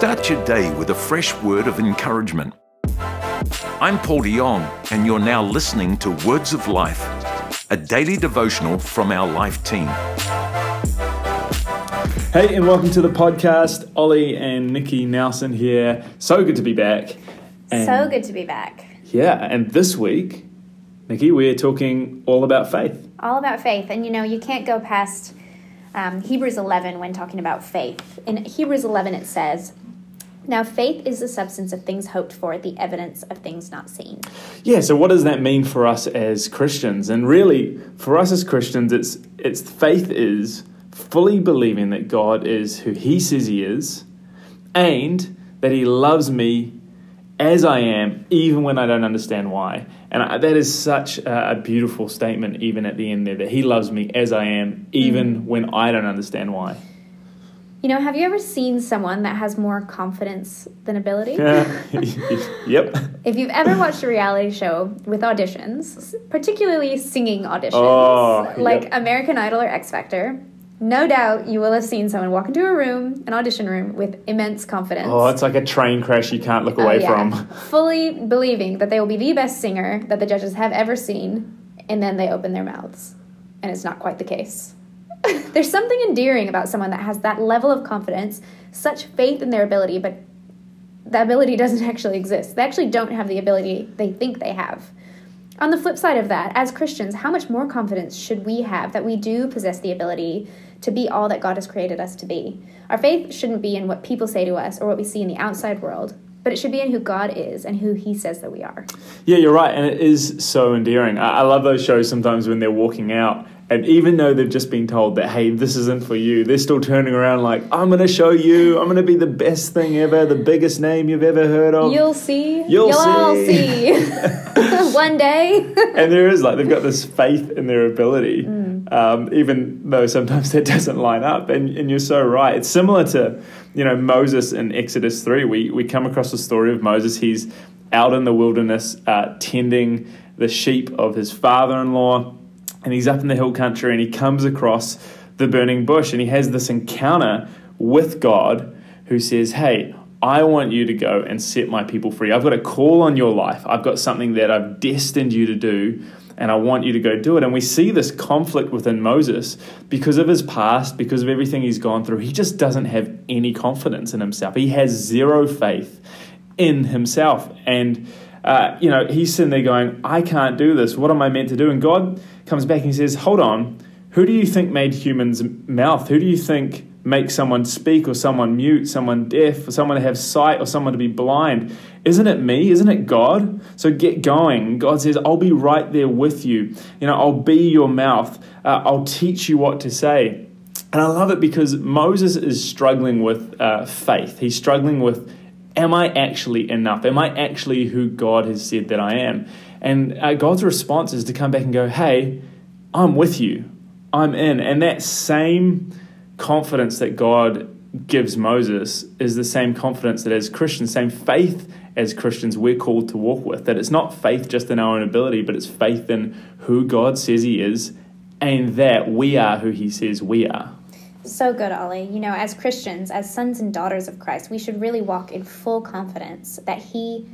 Start your day with a fresh word of encouragement. I'm Paul de Jong, and you're now listening to Words of Life, a daily devotional from our life team. Hey, and welcome to the podcast. Ollie and Nikki Nelson here. So good to be back. And so good to be back. Yeah, and this week, Nikki, we're talking all about faith. All about faith. And you know, you can't go past um, Hebrews 11 when talking about faith. In Hebrews 11, it says, now, faith is the substance of things hoped for, the evidence of things not seen. Yeah, so what does that mean for us as Christians? And really, for us as Christians, it's, it's faith is fully believing that God is who He says He is and that He loves me as I am, even when I don't understand why. And I, that is such a, a, beautiful statement, even at the end there, that He loves me as I am, even mm. when I don't understand why. You know, have you ever seen someone that has more confidence than ability? Yeah. yep. If you've ever watched a reality show with auditions, particularly singing auditions, oh, like yep. American Idol or X Factor, no doubt you will have seen someone walk into a room, an audition room, with immense confidence. Oh, it's like a train crash you can't look oh, away oh, yeah. from. Fully believing that they will be the best singer that the judges have ever seen, and then they open their mouths. And it's not quite the case. There's something endearing about someone that has that level of confidence, such faith in their ability, but the ability doesn't actually exist. They actually don't have the ability they think they have. On the flip side of that, as Christians, how much more confidence should we have that we do possess the ability to be all that God has created us to be. Our faith shouldn't be in what people say to us or what we see in the outside world, but it should be in who God is and who He says that we are. Yeah, you're right. And it is so endearing. I, love those shows sometimes when they're walking out. And even though they've just been told that, hey, this isn't for you, they're still turning around like, I'm going to show you. I'm going to be the best thing ever, the biggest name you've ever heard of. You'll see. You'll, You'll see. all see. One day. and there is like, they've got this faith in their ability. Mm um, even though sometimes that doesn't line up. And, and you're so right. It's similar to, you know, Moses in Exodus 3. We, we come across the story of Moses. He's out in the wilderness uh, tending the sheep of his father in law, and he's up in the hill country and he comes across the burning bush and he has this encounter with God who says, Hey, I want you to go and set my people free. I've got a call on your life. I've got something that I've destined you to do and I want you to go do it. And we see this conflict within Moses because of his past, because of everything he's gone through. He just doesn't have any confidence in himself. He has zero faith in himself. And, uh, you know, he's sitting there going, I can't do this. What am I meant to do? And God comes back and he says, Hold on. Who do you think made humans' mouth? Who do you think make someone speak or someone mute, someone deaf, or someone to have sight or someone to be blind. Isn't it me? Isn't it God? So get going. God says, I'll be right there with you. You know, I'll be your mouth. Uh, I'll teach you what to say. And I love it because Moses is struggling with uh, faith. He's struggling with, am I actually enough? Am I actually who God has said that I am? And uh, God's response is to come back and go, hey, I'm with you. I'm in. And that same confidence that God gives Moses is the same confidence that as Christians, same faith as Christians, we're called to walk with. That it's not faith just in our own ability, but it's faith in who God says He is and that we are who He says we are. So good, Ollie. You know, as Christians, as sons and daughters of Christ, we should really walk in full confidence that He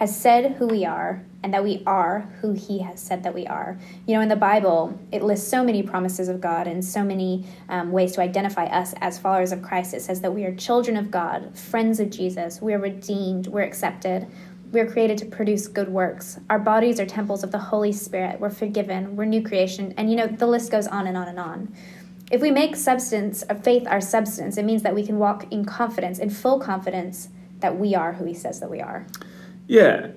has said who we are and that we are who he has said that we are. You know, in the Bible, it lists so many promises of God and so many um, ways to identify us as followers of Christ. It says that we are children of God, friends of Jesus, we're redeemed, we're accepted. We're created to produce good works. Our bodies are temples of the Holy Spirit. We're forgiven. We're new creation. And you know, the list goes on and on and on. If we make substance of faith our substance, it means that we can walk in confidence, in full confidence that we are who he says that we are. Yeah.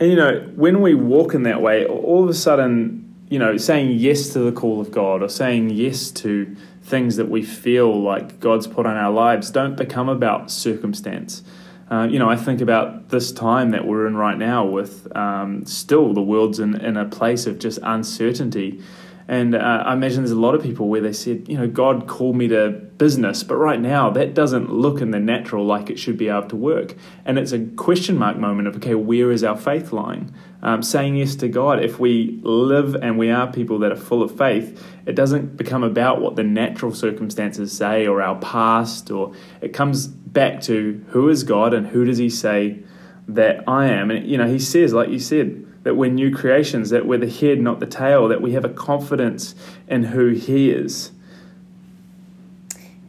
And, you know, when we walk in that way, all of a sudden, you know, saying yes to the call of God or saying yes to things that we feel like God's put on our lives don't become about circumstance. Uh, you know, I think about this time that we're in right now with um, still the world's in, in a place of just uncertainty. And uh, I imagine there's a lot of people where they said, you know, God called me to business, but right now that doesn't look in the natural like it should be able to work. And it's a question mark moment of, okay, where is our faith lying? Um, saying yes to God, if we live and we are people that are full of faith, it doesn't become about what the natural circumstances say or our past, or it comes back to who is God and who does He say that I am. And, you know, He says, like you said, that we're new creations, that we're the head, not the tail, that we have a confidence in who He is.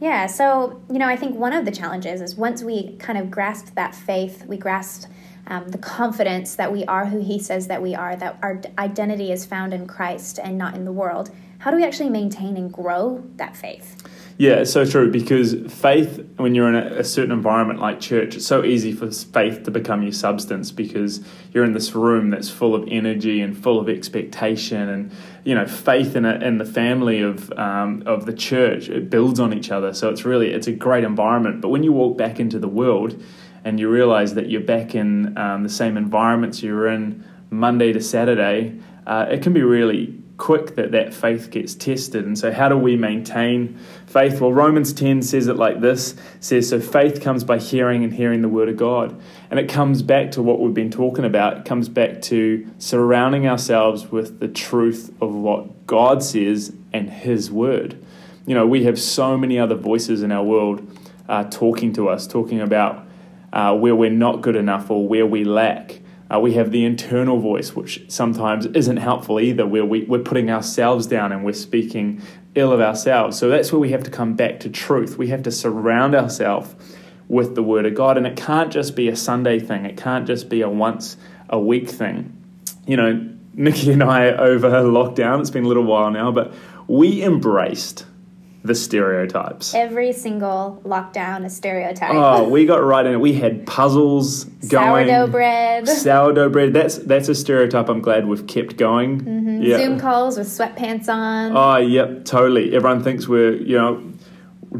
Yeah, so, you know, I think one of the challenges is once we kind of grasp that faith, we grasp um, the confidence that we are who He says that we are, that our identity is found in Christ and not in the world, how do we actually maintain and grow that faith? Yeah, it's so true because faith, when you're in a, a, certain environment like church, it's so easy for faith to become your substance because you're in this room that's full of energy and full of expectation, and you know, faith in, a, in the family of um, of the church it builds on each other. So it's really it's a great environment. But when you walk back into the world and you realize that you're back in um, the same environments you were in Monday to Saturday, uh, it can be really quick that that faith gets tested. And so, how do we maintain faith? Well, Romans 10 says it like this says, So faith comes by hearing and hearing the word of God. And it comes back to what we've been talking about. It comes back to surrounding ourselves with the truth of what God says and His word. You know, we have so many other voices in our world uh, talking to us, talking about uh, where we're not good enough or where we lack. Uh, we have the internal voice, which sometimes isn't helpful either, where we, we're putting ourselves down and we're speaking ill of ourselves. So that's where we have to come back to truth. We have to surround ourselves with the Word of God. And it can't just be a Sunday thing, it can't just be a once a week thing. You know, Nikki and I, over lockdown, it's been a little while now, but we embraced the stereotypes. Every single lockdown a stereotype. Oh, we got right in it. We had puzzles going. Sourdough bread. Sourdough bread. That's that's a stereotype. I'm glad we've kept going. Mm-hmm. Yep. Zoom calls with sweatpants on. Oh, yep, totally. Everyone thinks we're you know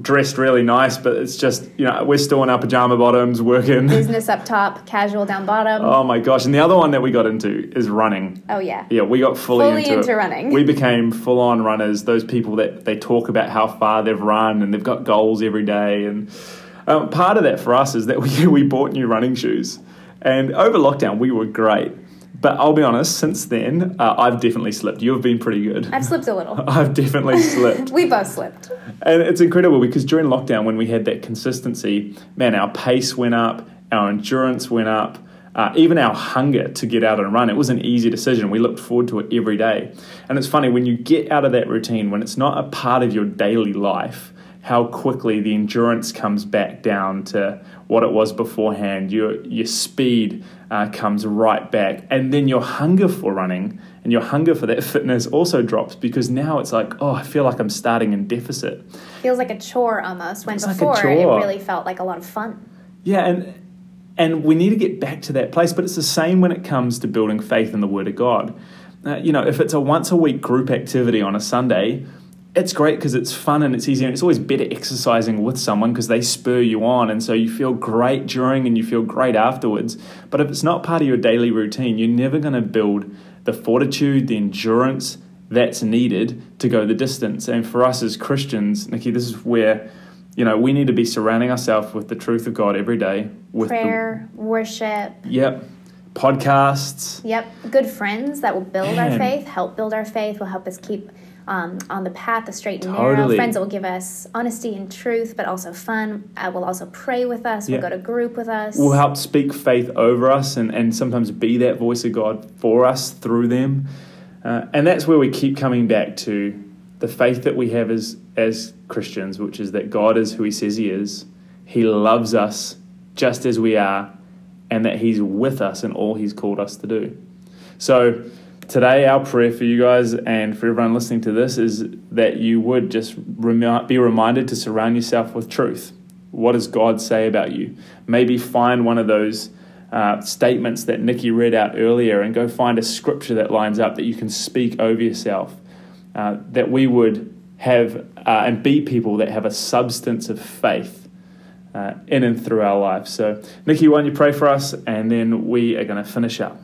dressed really nice, but it's just you know we're still in our pajama bottoms working. Business up top, casual down bottom. Oh my gosh! And the other one that we got into is running. Oh yeah. Yeah, we got fully, fully into, into running. We became full on runners. Those people that they talk about how far they've run and they've got goals every day. And um, part of that for us is that we we bought new running shoes. And over lockdown, we were great. But I'll be honest, since then, uh, I've definitely slipped. You've been pretty good. I've slipped a little. I've definitely slipped. we both slipped. And it's incredible because during lockdown, when we had that consistency, man, our pace went up, our endurance went up. Uh, even our hunger to get out and run, it was an easy decision. We looked forward to it every day. And it's funny, when you get out of that routine, when it's not a part of your daily life, how quickly the endurance comes back down to what it was beforehand. Your your speed uh, comes right back, and then your hunger for running and your hunger for that fitness also drops because now it's like, oh, I feel like I'm starting in deficit. Feels like a chore almost. When before like it really felt like a lot of fun. Yeah, and and we need to get back to that place. But it's the same when it comes to building faith in the Word of God. Uh, you know, if it's a once a week group activity on a Sunday it's great because it's fun and it's easy and it's always better exercising with someone because they spur you on and so you feel great during and you feel great afterwards. But if it's not part of your daily routine you're never going to build the fortitude the endurance that's needed to go the distance. And for us as christians nikki this is where you know we need to be surrounding ourselves with the truth of god every day with prayer the, worship. Yep. Podcasts. Yep. Good friends that will build Man. our faith help build our faith will help us keep um, on the path, the straight and totally. narrow. Friends that will give us honesty and truth, but also fun. Uh, will also pray with us. Yeah. Will go to group with us. Will help speak faith over us and, and sometimes be that voice of God for us through them. Uh, and that's where we keep coming back to the faith that we have as, as Christians, which is that God is who He says He is. He loves us just as we are, and that He's with us in all He's called us to do. So, today our prayer for you guys and for everyone listening to this is that you would just rem- be reminded to surround yourself with truth. What does God say about you? Maybe find one of those uh, statements that Nikki read out earlier and go find a scripture that lines up that you can speak over yourself. Uh, that we would have uh, and be people that have a substance of faith uh, in and through our lives. So, Nikki, why don't you pray for us and then we are going to finish up.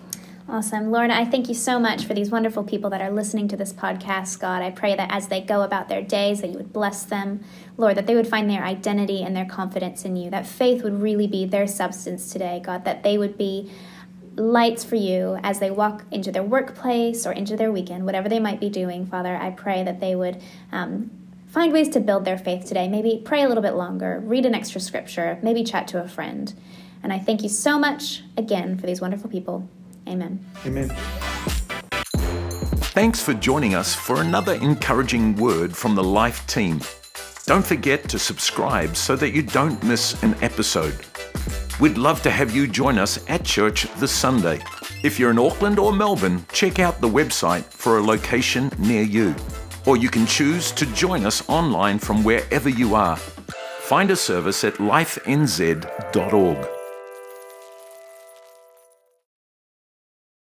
Awesome. Lord, I thank you so much for these wonderful people that are listening to this podcast, God. I pray that as they go about their days, that you would bless them, Lord, that they would find their identity and their confidence in you, that faith would really be their substance today, God, that they would be lights for you as they walk into their workplace or into their weekend, whatever they might be doing, Father. I pray that they would um, find ways to build their faith today. Maybe pray a little bit longer, read an extra scripture, maybe chat to a friend. And I thank you so much again for these wonderful people. Amen. Amen. Thanks for joining us for another encouraging word from the Life team. Don't forget to subscribe so that you don't miss an episode. We'd love to have you join us at church this Sunday. If you're in Auckland or Melbourne, check out the website for a location near you. Or you can choose to join us online from wherever you are. Find a service at lifenz.org.